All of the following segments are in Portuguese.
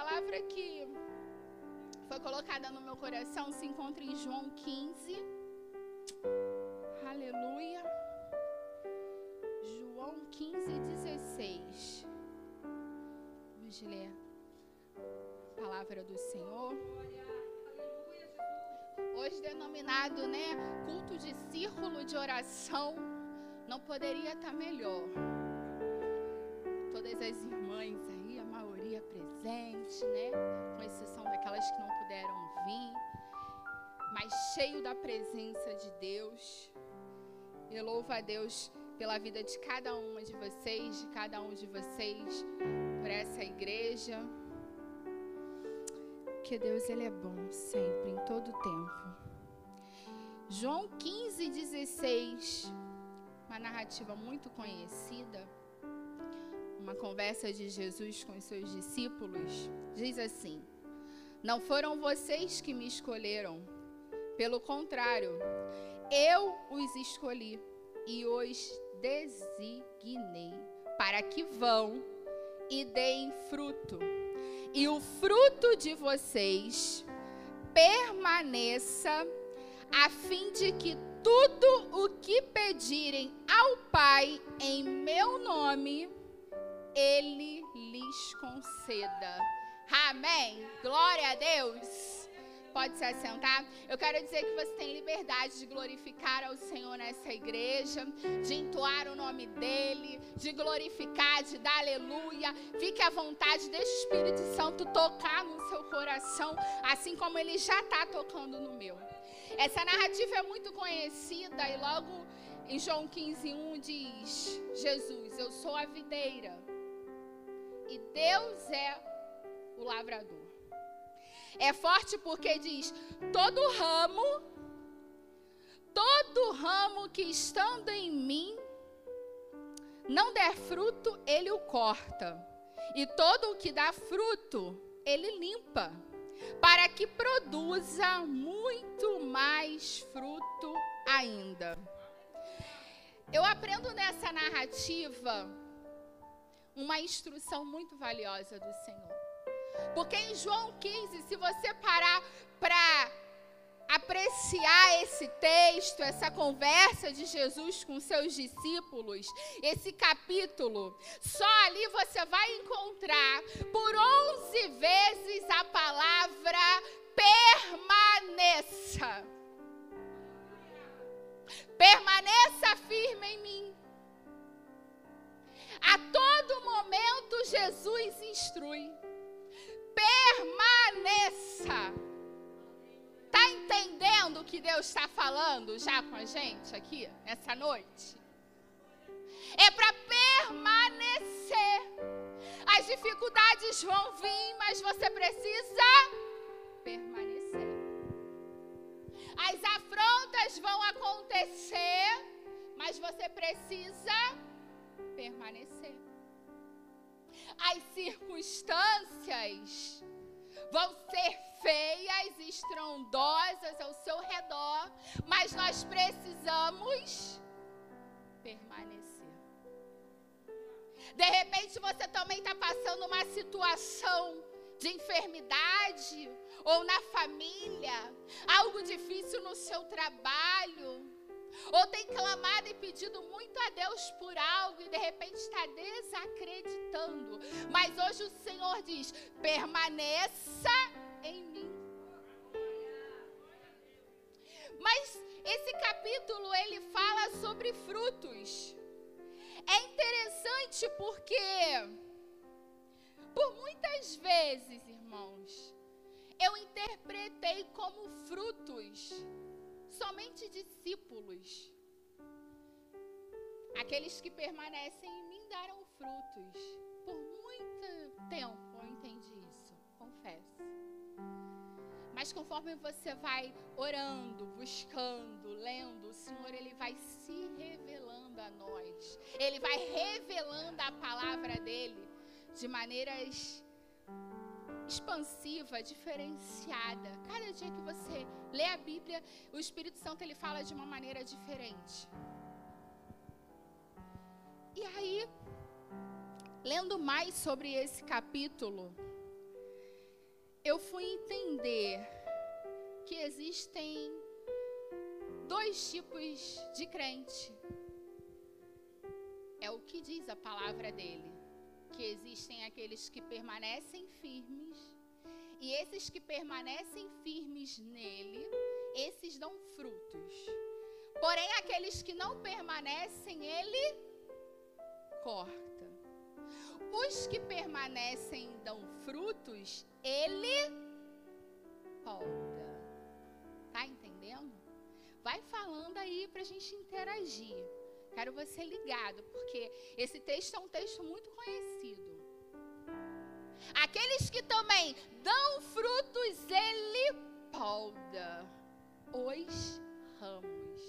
palavra que foi colocada no meu coração se encontra em João 15. Aleluia. João 15, 16. Vamos ler a palavra do Senhor. Hoje denominado, né, culto de círculo de oração, não poderia estar melhor. Todas as irmãs aí, a maioria presente, né, com exceção daquelas que não puderam vir, mas cheio da presença de Deus. Eu louvo a Deus pela vida de cada uma de vocês, de cada um de vocês, por essa igreja. Que Deus ele é bom sempre, em todo tempo. João 15, 16, uma narrativa muito conhecida, uma conversa de Jesus com os seus discípulos, diz assim: Não foram vocês que me escolheram, pelo contrário, eu os escolhi e os designei para que vão e deem fruto, e o fruto de vocês permaneça, a fim de que tudo o que pedirem ao Pai em meu nome, Ele lhes conceda. Amém. Glória a Deus. Pode se assentar. Eu quero dizer que você tem liberdade de glorificar ao Senhor nessa igreja, de entoar o nome dEle, de glorificar, de dar aleluia. Fique à vontade, deixe o Espírito Santo tocar no seu coração, assim como ele já está tocando no meu. Essa narrativa é muito conhecida e logo em João 15:1 diz: Jesus, eu sou a videira e Deus é o lavrador. É forte porque diz: todo ramo, todo ramo que estando em mim não der fruto, ele o corta. E todo o que dá fruto, ele limpa, para que produza muito mais fruto ainda. Eu aprendo nessa narrativa uma instrução muito valiosa do Senhor. Porque em João 15, se você parar para apreciar esse texto, essa conversa de Jesus com seus discípulos, esse capítulo, só ali você vai encontrar por 11 vezes a palavra permaneça. Permaneça firme em mim. A todo momento Jesus instrui permaneça. Está entendendo o que Deus está falando já com a gente aqui, nessa noite? É para permanecer. As dificuldades vão vir, mas você precisa permanecer. As afrontas vão acontecer, mas você precisa permanecer as circunstâncias vão ser feias, estrondosas ao seu redor, mas nós precisamos permanecer. De repente você também está passando uma situação de enfermidade ou na família, algo difícil no seu trabalho ou tem clamado e pedido muito a Deus por algo e de repente está desacreditando. Mas hoje o Senhor diz: permaneça em mim. Mas esse capítulo ele fala sobre frutos. É interessante porque por muitas vezes, irmãos, eu interpretei como frutos somente discípulos. Aqueles que permanecem em mim darão frutos. Por muito tempo eu entendi isso, confesso. Mas conforme você vai orando, buscando, lendo, o Senhor ele vai se revelando a nós. Ele vai revelando a palavra dele de maneiras expansiva, diferenciada. Cada dia que você lê a Bíblia, o Espírito Santo ele fala de uma maneira diferente. E aí, lendo mais sobre esse capítulo, eu fui entender que existem dois tipos de crente. É o que diz a palavra dele. Que existem aqueles que permanecem firmes, e esses que permanecem firmes nele, esses dão frutos. Porém, aqueles que não permanecem, ele corta. Os que permanecem dão frutos, ele poda. Tá entendendo? Vai falando aí para a gente interagir. Quero você ligado, porque esse texto é um texto muito conhecido. Aqueles que também dão frutos, ele poda os ramos.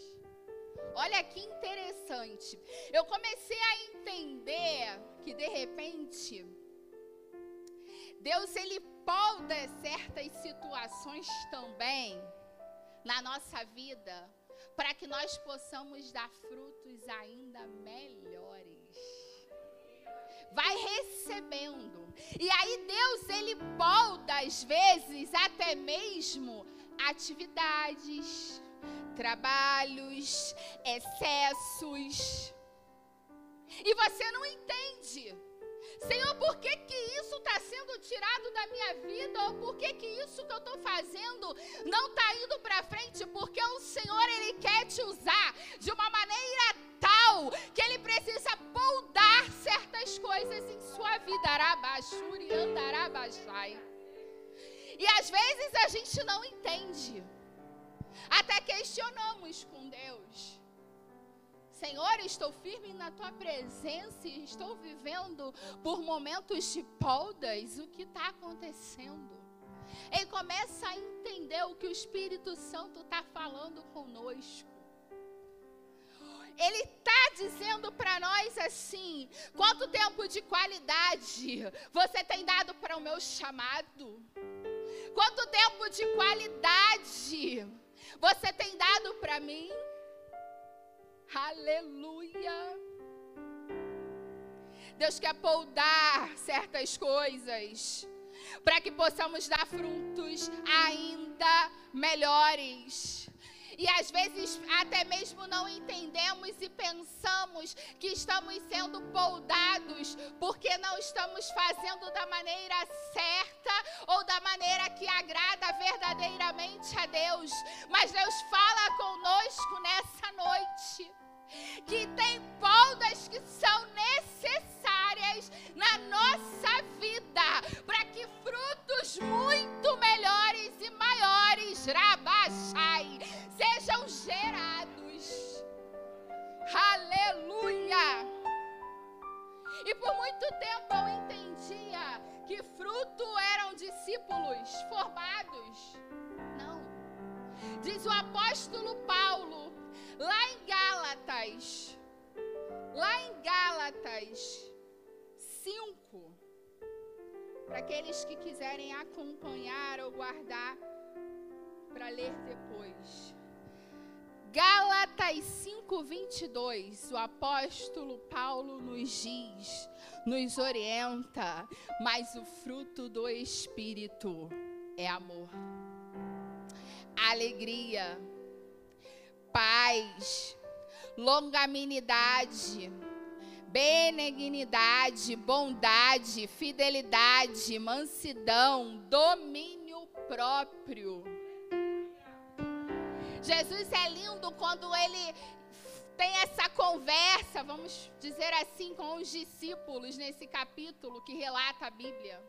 Olha que interessante. Eu comecei a entender que de repente Deus ele poda certas situações também na nossa vida para que nós possamos dar frutos ainda melhores. Vai recebendo. E aí Deus ele polda às vezes até mesmo atividades, trabalhos, excessos. E você não entende. Senhor, por que, que isso está sendo tirado da minha vida? Ou por que, que isso que eu estou fazendo não está indo para frente? Porque o Senhor, Ele quer te usar de uma maneira que Ele precisa poldar certas coisas em sua vida. Arabachuri, andarabachai. E às vezes a gente não entende. Até questionamos com Deus. Senhor, estou firme na tua presença e estou vivendo por momentos de poldas. O que está acontecendo? Ele começa a entender o que o Espírito Santo está falando conosco. Ele está dizendo para nós assim: quanto tempo de qualidade você tem dado para o meu chamado? Quanto tempo de qualidade você tem dado para mim? Aleluia. Deus quer poldar certas coisas para que possamos dar frutos ainda melhores. E às vezes até mesmo não entendemos e pensamos que estamos sendo poldados porque não estamos fazendo da maneira certa ou da maneira que agrada verdadeiramente a Deus. Mas Deus fala conosco nessa noite que tem poldas que são necessárias na nossa vida para que frutos muito melhores e maiores, Rabachai, sejam gerados. Aleluia! E por muito tempo eu entendia que fruto eram discípulos formados. Não. Diz o apóstolo Paulo Lá em Gálatas, lá em Gálatas 5, para aqueles que quiserem acompanhar ou guardar para ler depois. Gálatas 5:22, o apóstolo Paulo nos diz, nos orienta, mas o fruto do espírito é amor, alegria, paz, longanimidade, benignidade, bondade, fidelidade, mansidão, domínio próprio. Jesus é lindo quando ele tem essa conversa, vamos dizer assim, com os discípulos nesse capítulo que relata a Bíblia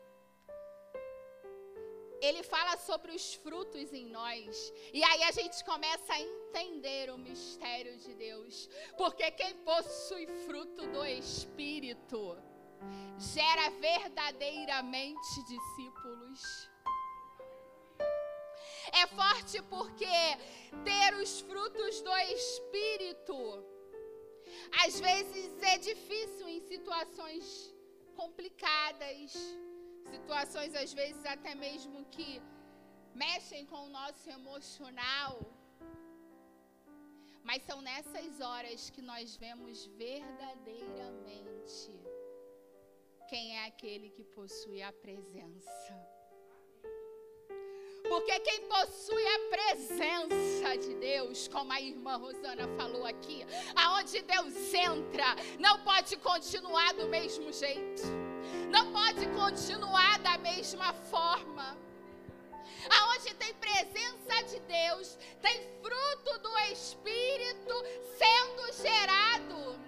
ele fala sobre os frutos em nós. E aí a gente começa a entender o mistério de Deus. Porque quem possui fruto do Espírito gera verdadeiramente discípulos. É forte porque ter os frutos do Espírito às vezes é difícil em situações complicadas situações às vezes até mesmo que mexem com o nosso emocional. Mas são nessas horas que nós vemos verdadeiramente quem é aquele que possui a presença. Porque quem possui a presença de Deus, como a irmã Rosana falou aqui, aonde Deus entra, não pode continuar do mesmo jeito. Não pode continuar da mesma forma. Aonde tem presença de Deus, tem fruto do Espírito sendo gerado.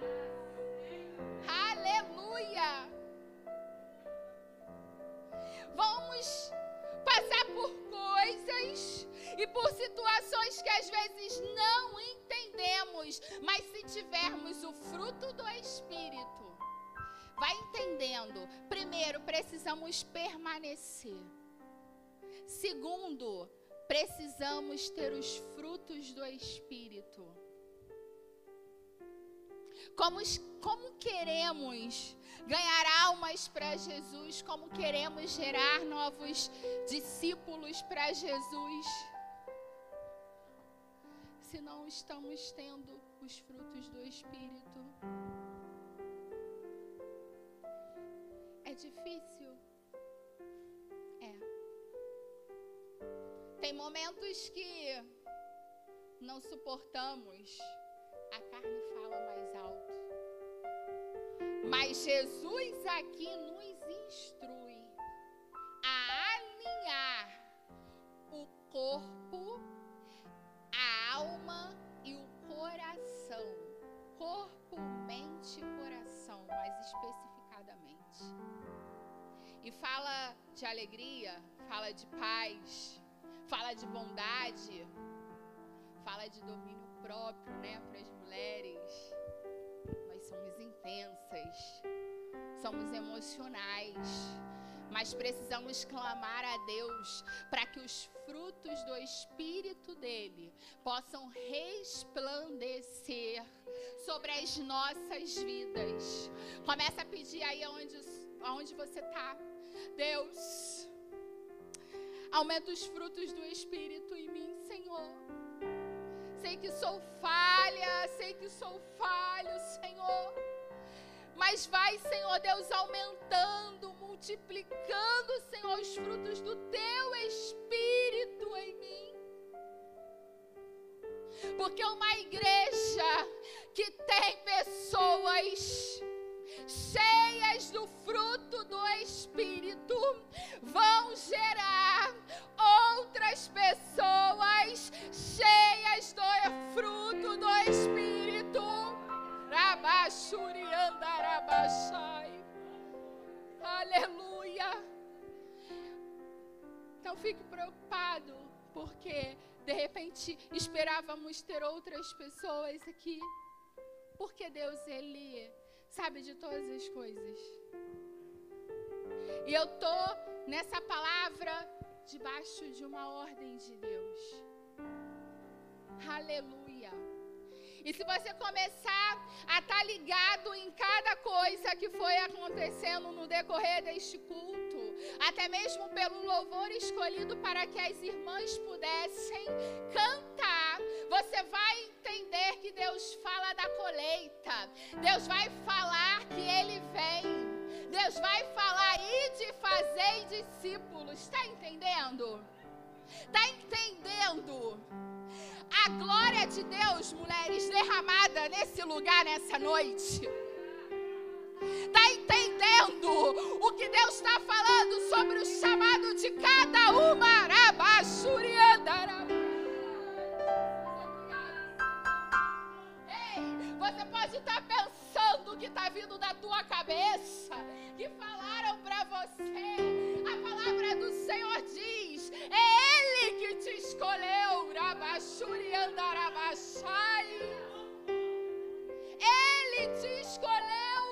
Aleluia! Vamos passar por coisas e por situações que às vezes não entendemos, mas se tivermos o fruto do Espírito, vai entendendo. Primeiro, precisamos permanecer. Segundo, precisamos ter os frutos do Espírito. Como, como queremos ganhar almas para Jesus, como queremos gerar novos discípulos para Jesus, se não estamos tendo os frutos do Espírito. É difícil? É. Tem momentos que não suportamos, a carne fala mais. Mas Jesus aqui nos instrui a alinhar o corpo, a alma e o coração. Corpo, mente e coração, mais especificadamente. E fala de alegria, fala de paz, fala de bondade, fala de domínio próprio, né, para as mulheres somos intensas, somos emocionais, mas precisamos clamar a Deus para que os frutos do Espírito dele possam resplandecer sobre as nossas vidas. Começa a pedir aí aonde, aonde você está. Deus, aumenta os frutos do Espírito em mim, sei que sou falha, sei que sou falho, Senhor. Mas vai, Senhor Deus, aumentando, multiplicando, Senhor, os frutos do teu Espírito em mim. Porque uma igreja que tem pessoas cheias do fruto do Espírito, vão gerar outras pessoas cheias do fruto do Espírito. Aleluia. Não fique preocupado, porque de repente esperávamos ter outras pessoas aqui. Porque Deus, Ele sabe de todas as coisas. E eu tô nessa palavra debaixo de uma ordem de Deus. Aleluia. E se você começar a estar tá ligado em cada coisa que foi acontecendo no decorrer deste culto, até mesmo pelo louvor escolhido para que as irmãs pudessem cantar, você vai entender que Deus fala da colheita, Deus vai falar que Ele vem, Deus vai falar e de fazer discípulos, está entendendo? Está entendendo? a glória de Deus, mulheres, derramada nesse lugar, nessa noite. Está entendendo o que Deus está falando sobre o chamado de cada uma? Ei, você pode estar tá pensando que está vindo da tua cabeça, que falaram para você. A palavra do Senhor diz: é Ele que te escolheu. Ele te escolheu.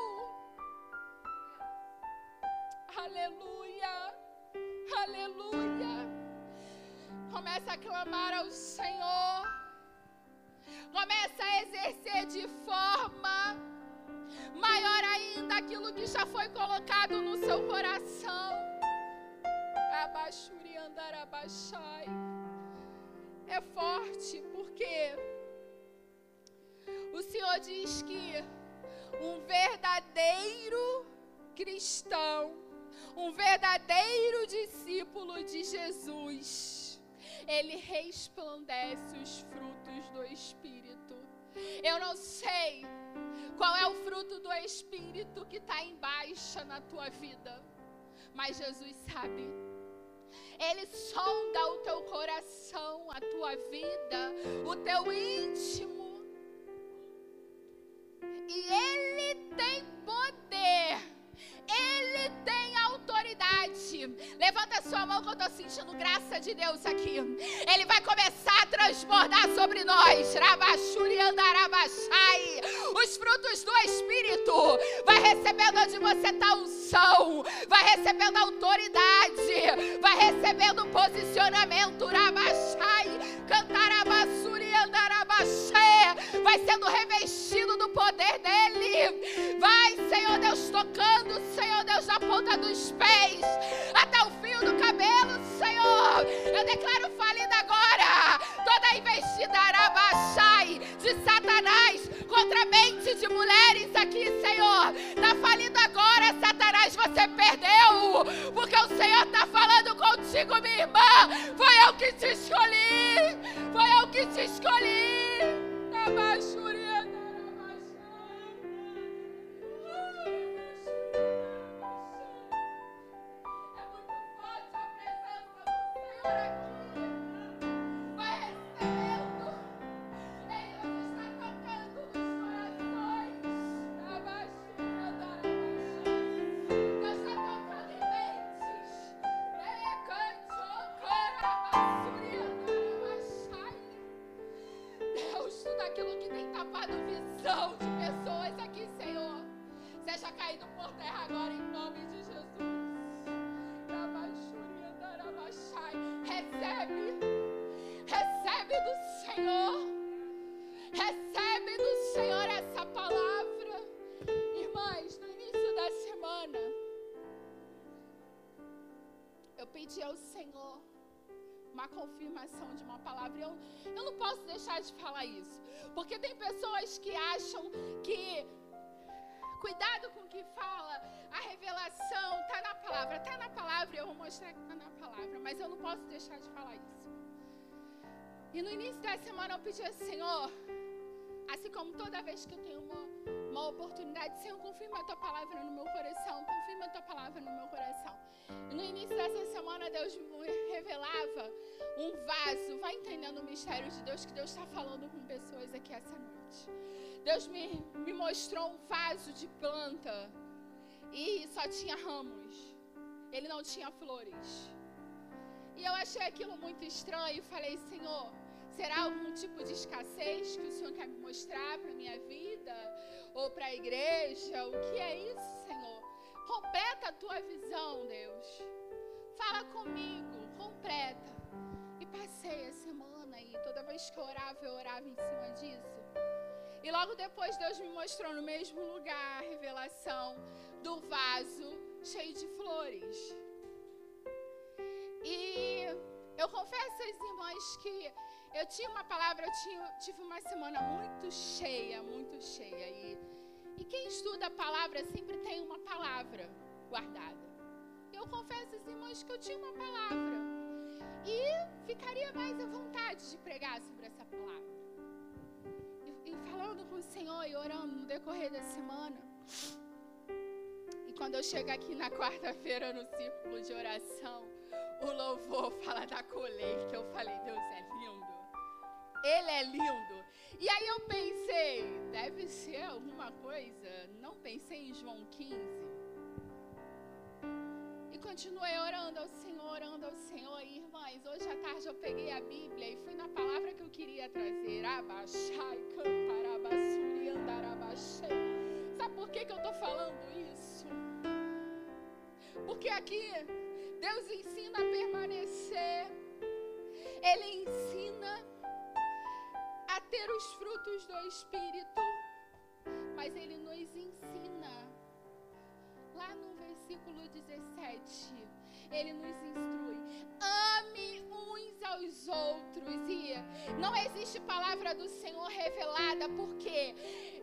Aleluia. Aleluia. Começa a clamar ao Senhor. Começa a exercer de forma maior ainda aquilo que já foi colocado no seu coração. Abaixuri andarabachai é forte, porque o Senhor diz que um verdadeiro cristão, um verdadeiro discípulo de Jesus, ele resplandece os frutos do Espírito. Eu não sei qual é o fruto do Espírito que está em baixa na tua vida, mas Jesus sabe. Ele sonda o teu coração, a tua vida, o teu íntimo. E Ele tem poder ele tem autoridade. Levanta sua mão que eu estou sentindo graça de Deus aqui. Ele vai começar a transbordar sobre nós. Os frutos do Espírito. Vai recebendo onde você está unção. Vai recebendo autoridade. Vai recebendo posicionamento. Rabachai. Cantarabassuri andarabaxé. Vai sendo revestido do poder dele. Vai, Senhor Deus, tocando, Senhor Deus, na ponta dos pés, até o fio do cabelo, Senhor. Eu declaro falida agora toda investida arabaxai de Satanás contra a mente de mulheres aqui, Senhor. Está falido agora, Satanás, você perdeu, porque o Senhor está falando contigo, minha irmã. Foi eu que te escolhi, foi eu que te escolhi. Abaixo. Confirmação de uma palavra. Eu, eu não posso deixar de falar isso. Porque tem pessoas que acham que cuidado com o que fala, a revelação está na palavra, está na palavra, eu vou mostrar que está na palavra, mas eu não posso deixar de falar isso. E no início da semana eu pedi ao Senhor, assim como toda vez que eu tenho uma, uma oportunidade, Senhor, confirma a tua palavra no meu coração, confirma a tua palavra no meu coração. No início dessa semana Deus me revelava um vaso. Vai entendendo o mistério de Deus que Deus está falando com pessoas aqui essa noite. Deus me, me mostrou um vaso de planta e só tinha ramos. Ele não tinha flores. E eu achei aquilo muito estranho e falei, Senhor, será algum tipo de escassez que o Senhor quer me mostrar para minha vida ou para a igreja? O que é isso, Senhor? Completa a tua visão, Deus. Fala comigo, completa. E passei a semana e toda vez que eu orava, eu orava em cima disso. E logo depois Deus me mostrou no mesmo lugar a revelação do vaso cheio de flores. E eu confesso às irmãs que eu tinha uma palavra, eu tinha, tive uma semana muito cheia, muito cheia. E, e quem estuda a palavra sempre tem uma palavra guardada. Eu confesso às irmãs que eu tinha uma palavra. E ficaria mais à vontade de pregar sobre essa palavra. E, e falando com o Senhor e orando no decorrer da semana. E quando eu chego aqui na quarta-feira no círculo de oração, o louvor fala da colheita. Eu falei, Deus é lindo. Ele é lindo. E aí eu pensei, deve ser alguma coisa. Não pensei em João 15 continuei orando ao Senhor, orando ao Senhor. E, irmãs, hoje à tarde eu peguei a Bíblia e fui na palavra que eu queria trazer. Abaixai, cantarabassuri, andarabaxei. Sabe por que, que eu estou falando isso? Porque aqui Deus ensina a permanecer. Ele ensina ter os frutos do Espírito. Mas Ele nos ensina lá no versículo 17, ele nos instrui: ame uns aos outros. E não existe palavra do Senhor revelada, porque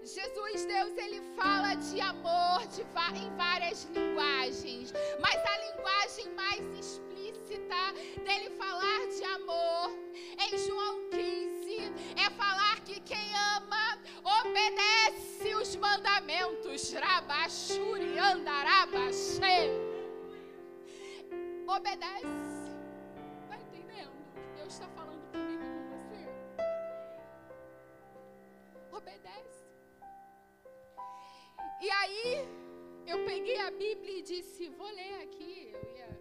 Jesus, Deus, ele fala de amor de, em várias linguagens, mas a linguagem mais explícita dele falar de amor é falar que quem ama obedece os mandamentos. Rabachuri andarabaxê. Obedece. Está entendendo o que Deus está falando comigo e com você? Obedece. E aí, eu peguei a Bíblia e disse: vou ler aqui. Eu ia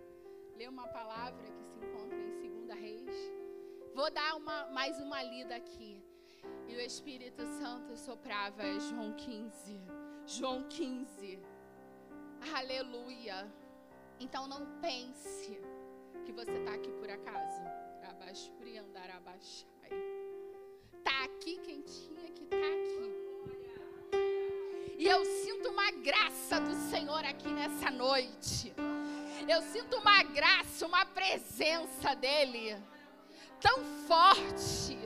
ler uma palavra que se encontra em 2 Reis Vou dar uma, mais uma lida aqui. E o Espírito Santo soprava João 15. João 15. Aleluia. Então não pense que você está aqui por acaso. Abaixuri andar abaixai. Tá aqui quem tinha que tá aqui. E eu sinto uma graça do Senhor aqui nessa noite. Eu sinto uma graça, uma presença dEle tão forte.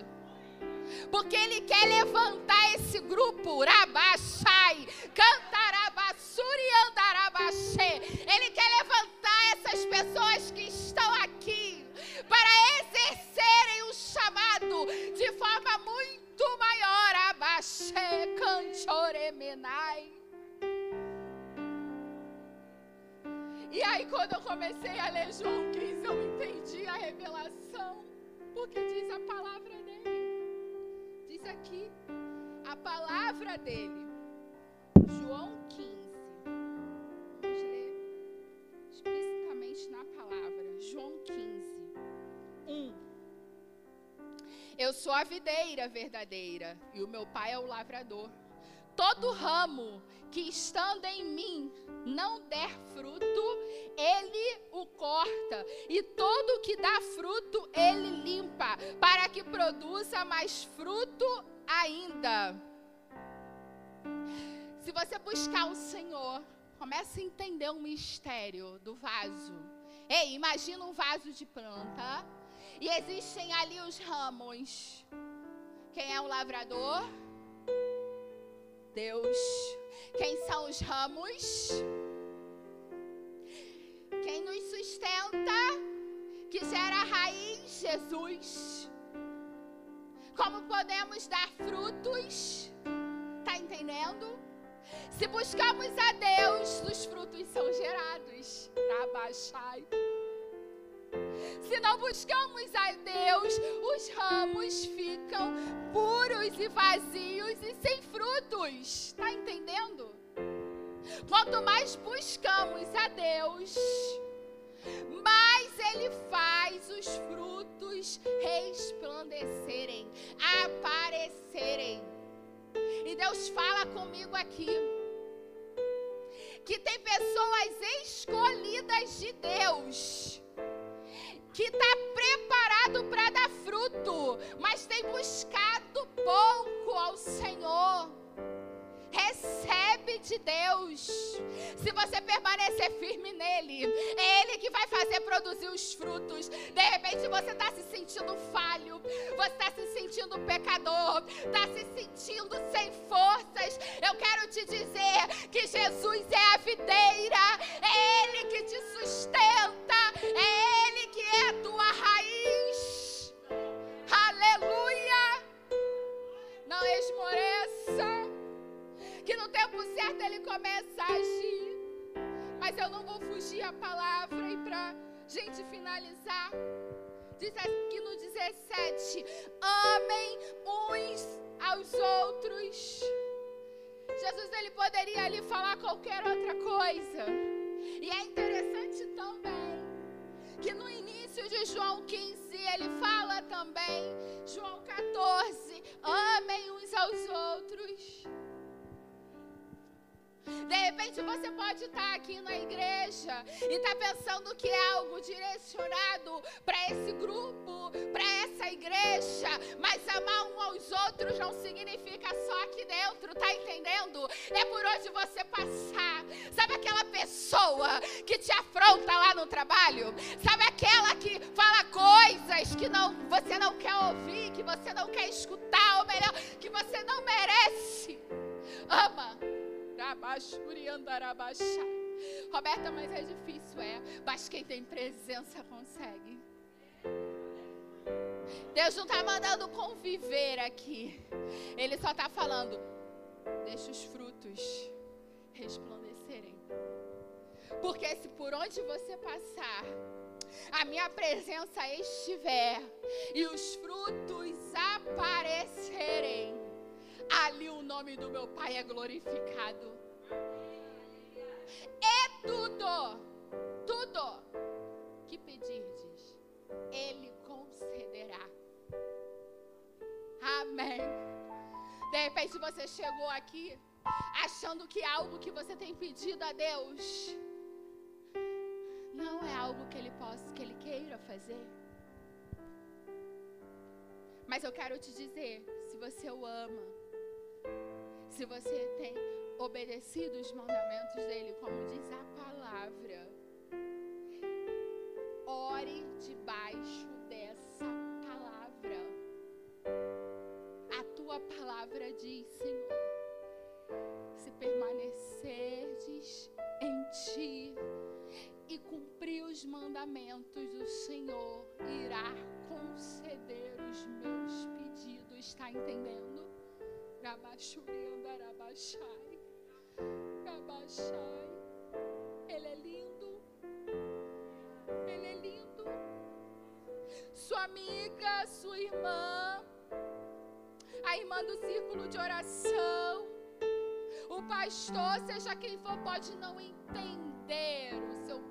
Porque Ele quer levantar esse grupo, Rabachai, Cantarabassuri e Andarabaxê. Ele quer levantar essas pessoas que estão aqui para exercerem o chamado de forma muito maior. Abaxê, Canchoremenai. E aí, quando eu comecei a ler João 15, eu entendi a revelação. Porque diz a palavra dele. Diz aqui a palavra dele. João 15. Vamos ler explicitamente na palavra. João 15. 1. Eu sou a videira verdadeira e o meu pai é o lavrador. Todo ramo que estando em mim não der fruto, ele o corta, e todo que dá fruto, ele limpa, para que produza mais fruto ainda. Se você buscar o Senhor, comece a entender o mistério do vaso. Ei, imagina um vaso de planta, e existem ali os ramos. Quem é o lavrador? Deus. Quem são os ramos? Quem nos sustenta, que gera raiz, Jesus. Como podemos dar frutos? Tá entendendo? Se buscamos a Deus, os frutos são gerados. Trabaixai. Se não buscamos a Deus, os ramos ficam puros e vazios e sem frutos. Está entendendo? Quanto mais buscamos a Deus, mais Ele faz os frutos resplandecerem, aparecerem. E Deus fala comigo aqui que tem pessoas escolhidas de Deus que está preparado para dar fruto, mas tem buscado pouco ao Senhor. Recebe de Deus. Se você permanecer firme nele, é Ele que vai fazer produzir os frutos. De repente você está se sentindo falho, você está se sentindo pecador, está se sentindo sem forças. Eu quero te dizer que Jesus Aqui no 17: amem uns aos outros. Jesus ele poderia ali falar qualquer outra coisa. E é interessante também que no início de João 15 ele fala também, João 14, amem uns aos outros. De repente você pode estar aqui na igreja e estar tá pensando que é algo direcionado para esse grupo, para essa igreja, mas amar um aos outros não significa só aqui dentro, tá entendendo? É por onde você passar. Sabe aquela pessoa que te afronta lá no trabalho? Sabe aquela que fala coisas que não, você não quer ouvir, que você não quer escutar, ou melhor, que você não merece? Ama Roberta, mas é difícil, é. Mas quem tem presença consegue. Deus não está mandando conviver aqui. Ele só está falando, deixa os frutos resplandecerem. Porque se por onde você passar, a minha presença estiver e os frutos aparecerem, ali o nome do meu Pai é glorificado. É tudo, tudo que pedirdes, Ele concederá. Amém. De repente você chegou aqui achando que algo que você tem pedido a Deus não é algo que ele possa, que ele queira fazer. Mas eu quero te dizer, se você o ama, se você tem obedecido os mandamentos dele, como diz a palavra, ore debaixo dessa palavra. A tua palavra diz, Senhor, se permanecerdes em ti, e cumprir os mandamentos, o Senhor irá conceder os meus pedidos. Está entendendo? Ele é lindo. Ele é lindo. Sua amiga, sua irmã, a irmã do círculo de oração, o pastor, seja quem for, pode não entender o seu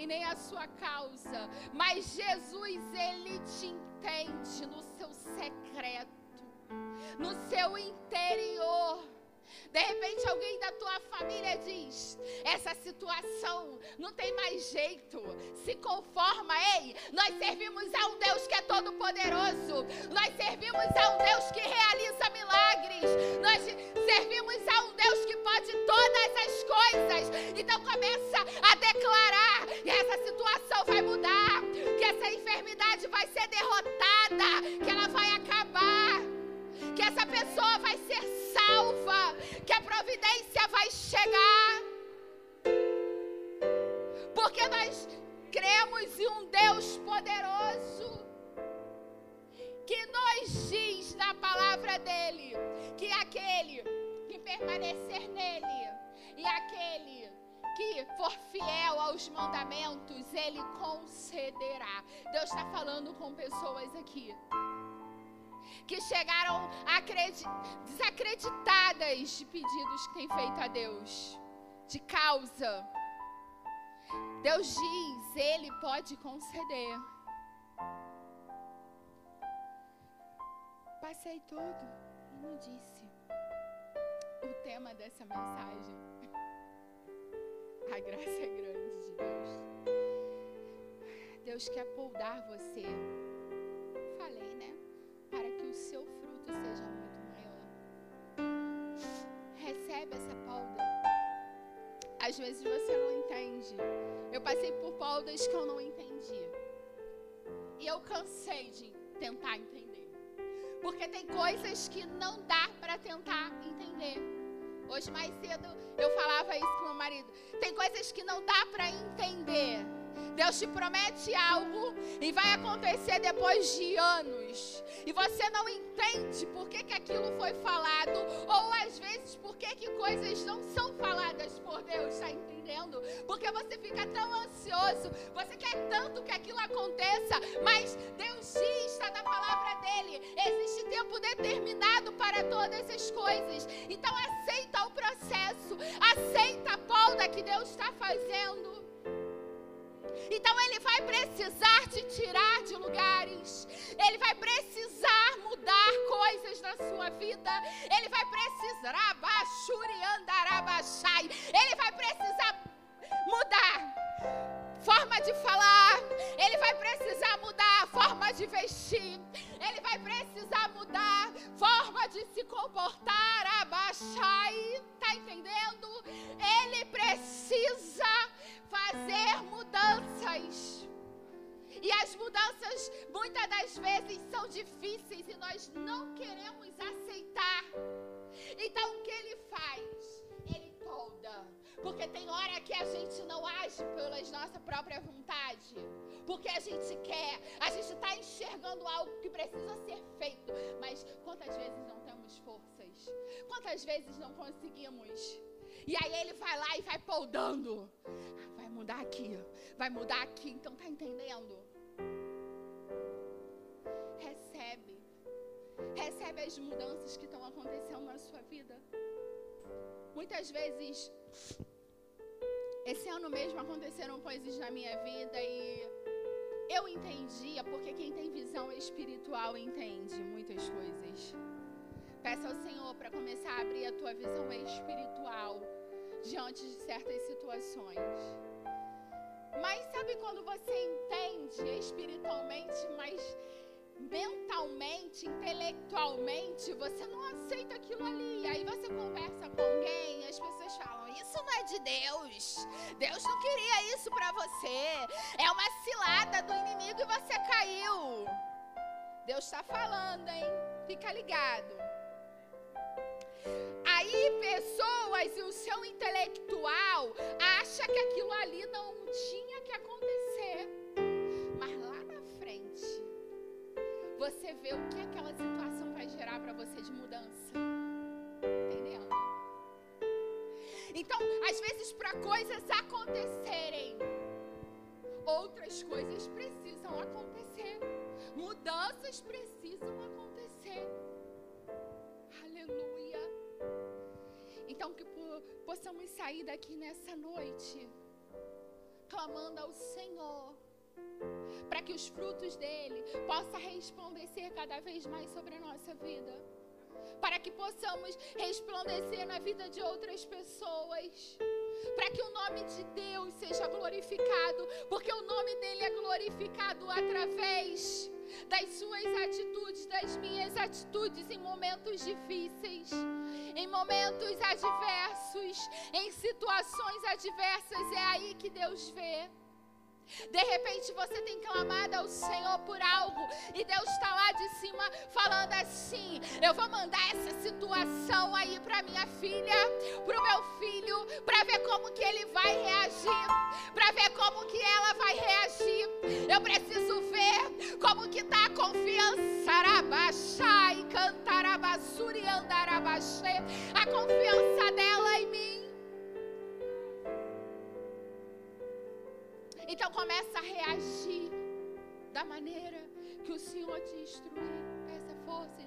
e nem a sua causa. Mas Jesus, ele te entende no seu secreto, no seu interior. De repente alguém da tua família diz: essa situação não tem mais jeito. Se conforma, ei. Nós servimos a um Deus que é todo poderoso. Nós servimos a um Deus que realiza milagres. Nós servimos a um Deus que pode todas as coisas. Então começa a declarar que essa situação vai mudar, que essa enfermidade vai ser derrotada, essa pessoa vai ser salva, que a providência vai chegar. Porque nós cremos em um Deus poderoso que nos diz na palavra dele que aquele que permanecer nele e aquele que for fiel aos mandamentos, ele concederá. Deus está falando com pessoas aqui que chegaram desacreditadas de pedidos que têm feito a Deus, de causa. Deus diz, Ele pode conceder. Passei tudo e não disse o tema dessa mensagem. A graça é grande de Deus. Deus quer poldar você seu fruto seja muito maior. Recebe essa polda. Às vezes você não entende. Eu passei por poldas que eu não entendi. E eu cansei de tentar entender. Porque tem coisas que não dá para tentar entender. Hoje mais cedo eu falava isso com meu marido. Tem coisas que não dá para entender. Deus te promete algo e vai acontecer depois de anos. E você não entende por que, que aquilo foi falado, ou às vezes por que, que coisas não são faladas por Deus, está entendendo? Porque você fica tão ansioso, você quer tanto que aquilo aconteça, mas Deus diz, está na palavra dele, existe tempo determinado para todas essas coisas. Então aceita o processo, aceita a polda que Deus está fazendo. Então ele vai precisar te tirar de lugares. Ele vai precisar mudar coisas na sua vida. Ele vai precisar Ele vai precisar mudar forma de falar, ele vai precisar mudar a forma de vestir, ele vai precisar mudar forma de se comportar, abaixar, tá entendendo? Ele precisa fazer mudanças. E as mudanças muitas das vezes são difíceis e nós não queremos aceitar. Então o que ele faz? Ele tolda. Porque tem hora que a gente não age pela nossa própria vontade. porque a gente quer, a gente está enxergando algo que precisa ser feito, mas quantas vezes não temos forças? Quantas vezes não conseguimos? E aí ele vai lá e vai poldando. Ah, vai mudar aqui, vai mudar aqui. Então tá entendendo? Recebe. Recebe as mudanças que estão acontecendo na sua vida. Muitas vezes esse ano mesmo aconteceram coisas na minha vida e eu entendia, porque quem tem visão espiritual entende muitas coisas. Peça ao Senhor para começar a abrir a tua visão espiritual diante de certas situações. Mas sabe quando você entende espiritualmente, mas mentalmente, intelectualmente, você não aceita aquilo ali. Aí você conversa com alguém, as pessoas falam: Isso não é de Deus. Deus não queria isso para você. É uma cilada do inimigo e você caiu. Deus está falando, hein? Fica ligado. Aí pessoas e o seu intelectual acha que aquilo ali não tinha que acontecer. você vê o que aquela situação vai gerar para você de mudança. Entendeu? Então, às vezes, para coisas acontecerem, outras coisas precisam acontecer. Mudanças precisam acontecer. Aleluia. Então, que possamos sair daqui nessa noite, clamando ao Senhor para que os frutos dele possam resplandecer cada vez mais sobre a nossa vida. Para que possamos resplandecer na vida de outras pessoas. Para que o nome de Deus seja glorificado, porque o nome dele é glorificado através das suas atitudes, das minhas atitudes em momentos difíceis, em momentos adversos, em situações adversas. É aí que Deus vê. De repente você tem clamado ao Senhor por algo e Deus está lá de cima falando assim: Eu vou mandar essa situação aí para minha filha, para o meu filho, para ver como que ele vai reagir, para ver como que ela vai reagir. Eu preciso ver como que tá a confiança, arabaxai, cantarabassuri, andarabaxê, a confiança dela em mim. Então começa a reagir da maneira que o Senhor te instruiu. Peça força